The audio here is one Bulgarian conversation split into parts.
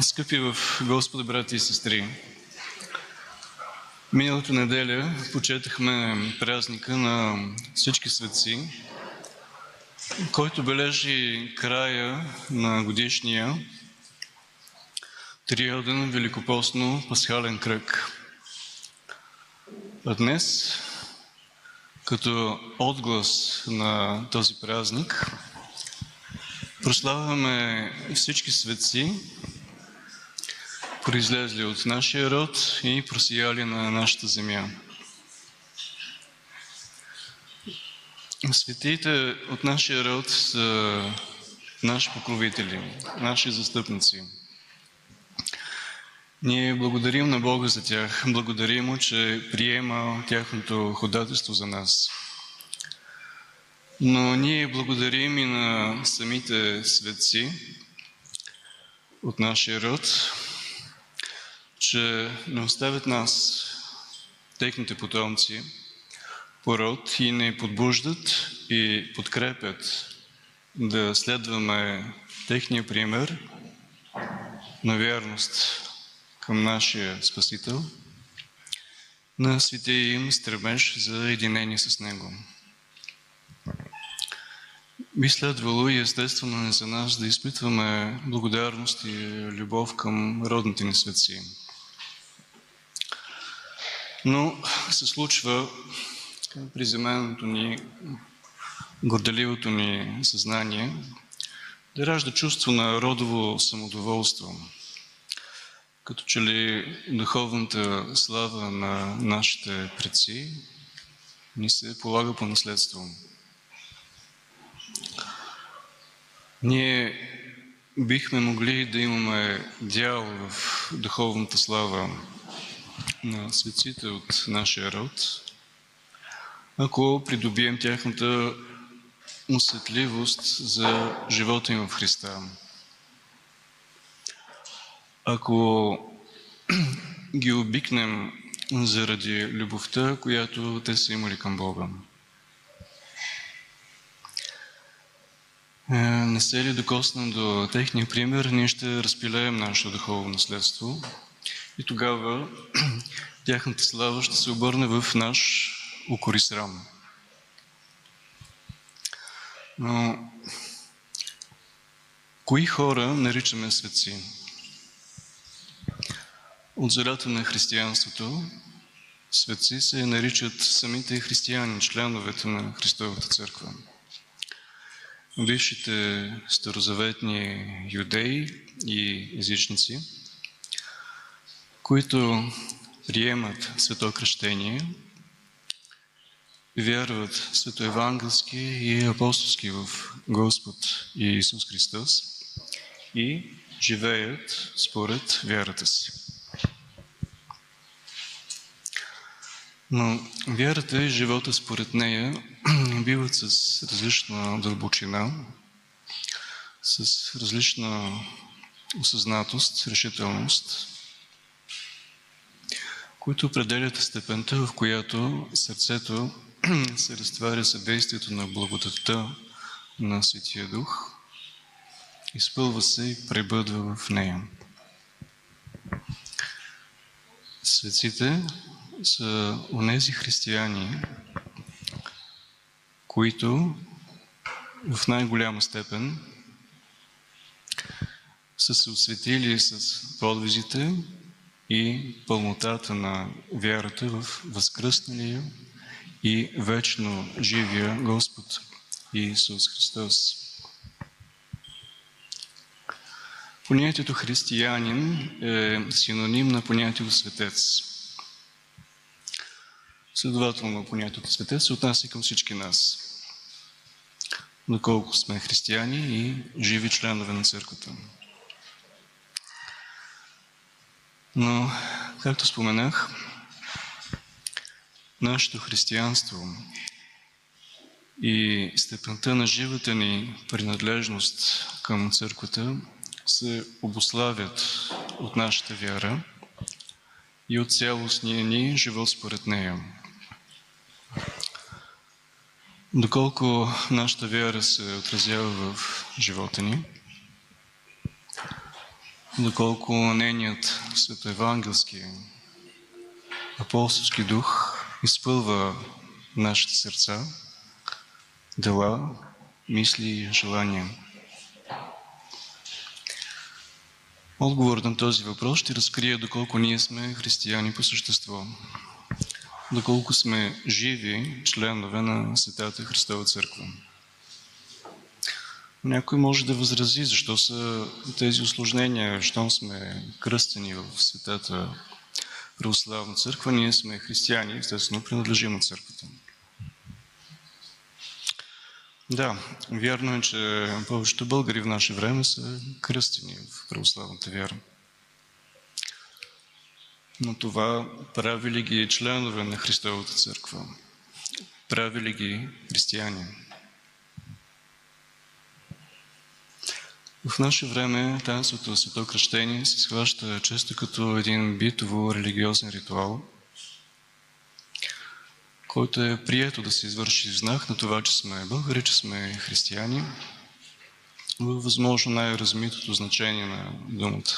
Скъпи в Господа, брати и сестри, миналата неделя почетахме празника на всички светци, който бележи края на годишния триоден великопостно пасхален кръг. А днес, като отглас на този празник, прославяме всички светци, произлезли от нашия род и просияли на нашата земя. Светиите от нашия род са наши покровители, наши застъпници. Ние благодарим на Бога за тях. Благодарим му, че приема тяхното ходателство за нас. Но ние благодарим и на самите светци от нашия род, че не оставят нас, техните потомци, пород и не подбуждат и подкрепят да следваме техния пример на вярност към нашия Спасител, на светия им стремеж за единение с Него. Би следвало и естествено за нас да изпитваме благодарност и любов към родните ни светци. Но се случва приземеното ни, горделивото ни съзнание да ражда чувство на родово самодоволство. Като че ли духовната слава на нашите предци ни се полага по наследство. Ние бихме могли да имаме дял в духовната слава на светците от нашия род, ако придобием тяхната усетливост за живота им в Христа. Ако ги обикнем заради любовта, която те са имали към Бога. Не се ли докоснем до техния пример, ние ще разпилеем нашето духовно наследство и тогава тяхната слава ще се обърне в наш укори срам. Но кои хора наричаме светци? От зарата на християнството светци се наричат самите християни, членовете на Христовата църква. Бившите старозаветни юдеи и езичници, които приемат свето кръщение, вярват светоевангелски и апостолски в Господ Иисус Христос и живеят според вярата си. Но вярата и живота според нея биват с различна дълбочина, с различна осъзнатост, решителност, които определят степента, в която сърцето се разтваря съдействието на благодатта на Светия Дух, изпълва се и пребъдва в нея. Светците са онези християни, които в най-голяма степен са се осветили с подвизите и пълнотата на вярата в възкръсналия и вечно живия Господ Иисус Христос. Понятието християнин е синоним на понятието светец. Следователно, понятието светец се отнася към всички нас, доколко сме християни и живи членове на църквата. Но, както споменах, нашето християнство и степента на живата ни принадлежност към църквата се обославят от нашата вяра и от цялостния ни живот според нея. Доколко нашата вяра се отразява в живота ни, доколко нейният светоевангелски апостолски дух изпълва нашите сърца, дела, мисли и желания. Отговор на този въпрос ще разкрия доколко ние сме християни по същество, доколко сме живи членове на Светата Христова Църква. Някой може да възрази защо са тези осложнения, щом сме кръстени в Светата Православна църква, ние сме християни, естествено принадлежим на църквата. Да, вярно е, че повечето българи в наше време са кръстени в православната вяра. Но това прави ли ги членове на Христовата църква? Прави ли ги християни? В наше време таинството свето кръщение се схваща често като един битово религиозен ритуал, който е прието да се извърши в знак на това, че сме българи, че сме християни, в възможно най-размитото значение на думата.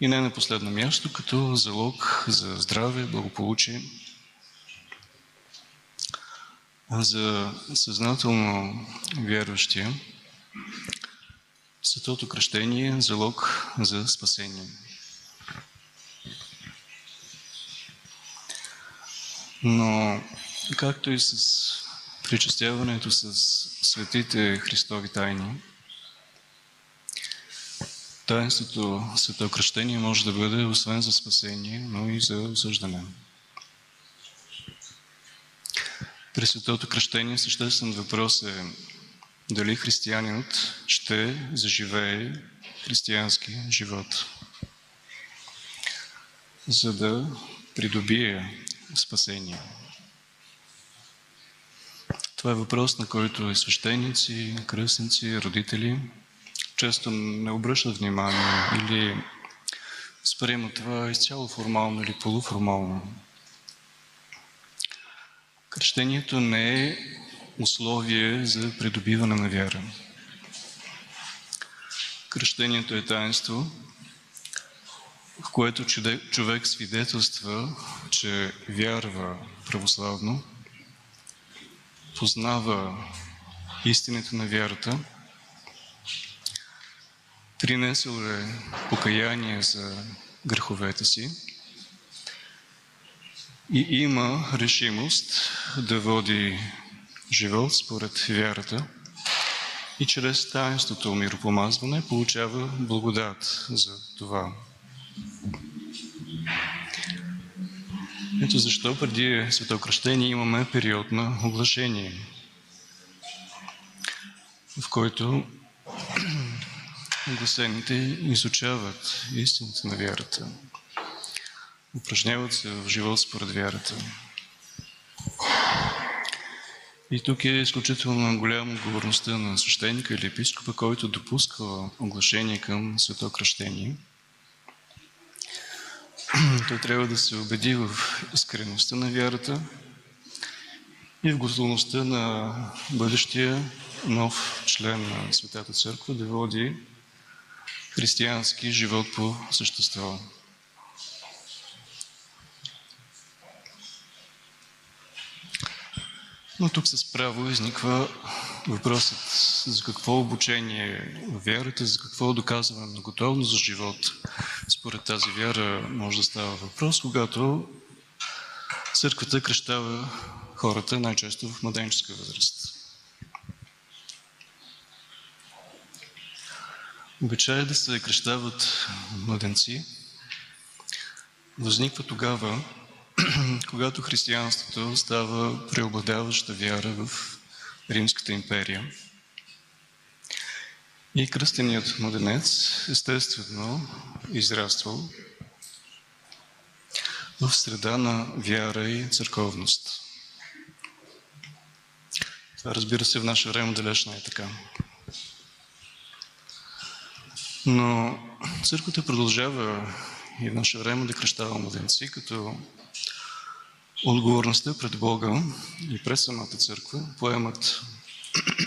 И не на последно място, като залог за здраве, благополучие, за съзнателно вярващия, Светото кръщение е залог за спасение. Но както и с причастяването с светите Христови тайни, таинството Свето кръщение може да бъде освен за спасение, но и за осъждане. При Светото кръщение съществен въпрос е дали християнинът ще заживее християнски живот, за да придобие спасение. Това е въпрос, на който и свещеници, кръстници, родители често не обръщат внимание или сприемат това изцяло формално или полуформално. Кръщението не е условие за придобиване на вяра. Кръщението е таинство, в което човек свидетелства, че вярва православно, познава истината на вярата, принесъл е покаяние за греховете си и има решимост да води живот според вярата и чрез таинството миропомазване получава благодат за това. Ето защо преди светокръщение имаме период на оглашение, в който огласените изучават истината на вярата, упражняват се в живот според вярата. И тук е изключително голяма отговорността на свещеника или епископа, който допуска оглашение към свето кръщение. Той трябва да се убеди в искреността на вярата и в готовността на бъдещия нов член на Светата Църква да води християнски живот по същество. Но тук с право изниква въпросът за какво обучение вярата, за какво доказване на готовност за живот. Според тази вяра може да става въпрос, когато църквата кръщава хората най-често в младенческа възраст. Обичай да се кръщават младенци възниква тогава, когато християнството става преобладаваща вяра в Римската империя. И кръстеният младенец естествено израствал в среда на вяра и църковност. Това разбира се в наше време далеч не е така. Но църквата продължава и в наше време да кръщава младенци, като отговорността пред Бога и през самата църква поемат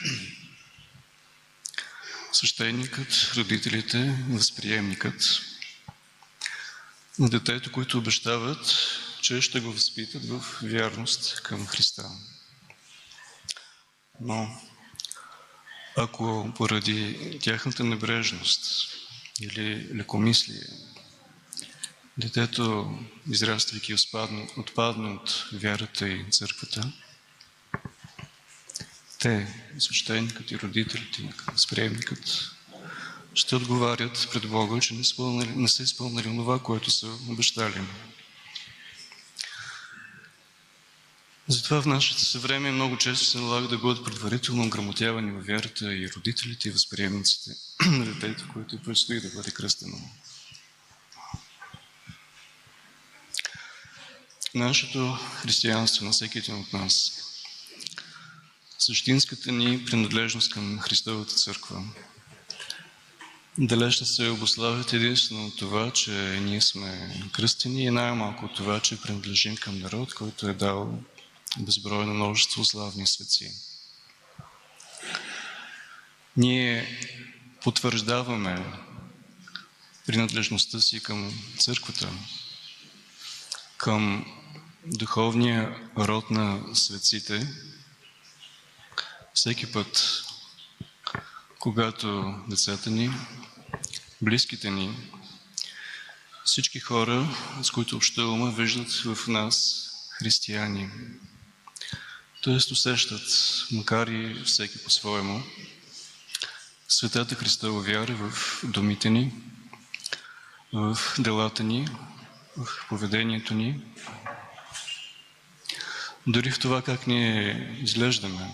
свещеникът, родителите, възприемникът на детето, които обещават, че ще го възпитат в вярност към Христа. Но ако поради тяхната небрежност или лекомислие детето, израствайки, отпадне от вярата и църквата, те, свещеникът и родителите, възприемникът, ще отговарят пред Бога, че не, изпълнали, не са изпълнили това, което са обещали. Затова в нашето съвремие много често се налага да бъдат предварително грамотявани във вярата и родителите и възприемниците на детето, което предстои да бъде кръстено. Нашето християнство на всеки един от нас, същинската ни принадлежност към Христовата църква, далеч не се обославят единствено от това, че ние сме кръстени и най-малко от това, че принадлежим към народ, който е дал безбройно множество славни светци. Ние потвърждаваме принадлежността си към църквата, към духовния род на светците, всеки път, когато децата ни, близките ни, всички хора, с които общуваме, виждат в нас християни. Тоест усещат, макар и всеки по-своему, Светата Христова вяра в думите ни, в делата ни, в поведението ни, дори в това как ние изглеждаме.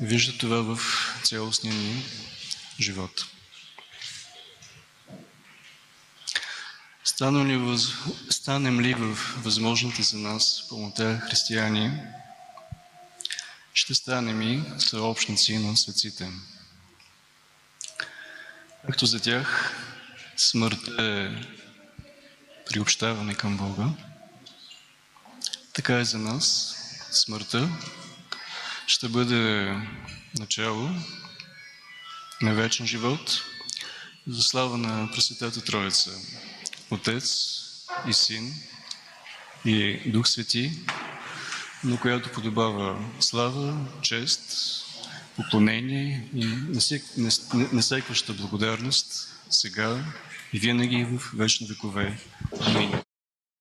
Вижда това в цялостния ни живот. Станем ли, въз... Станем ли в възможните за нас пълнота християни, ще станем и съобщници на светците. Както за тях смъртта е приобщаване към Бога, така и за нас. Смъртта ще бъде начало на вечен живот. За слава на Пресветата Троица, Отец и Син и Дух Свети, на която подобава слава, чест, поклонение и несекваща благодарност сега и винаги в вечни векове. Амин.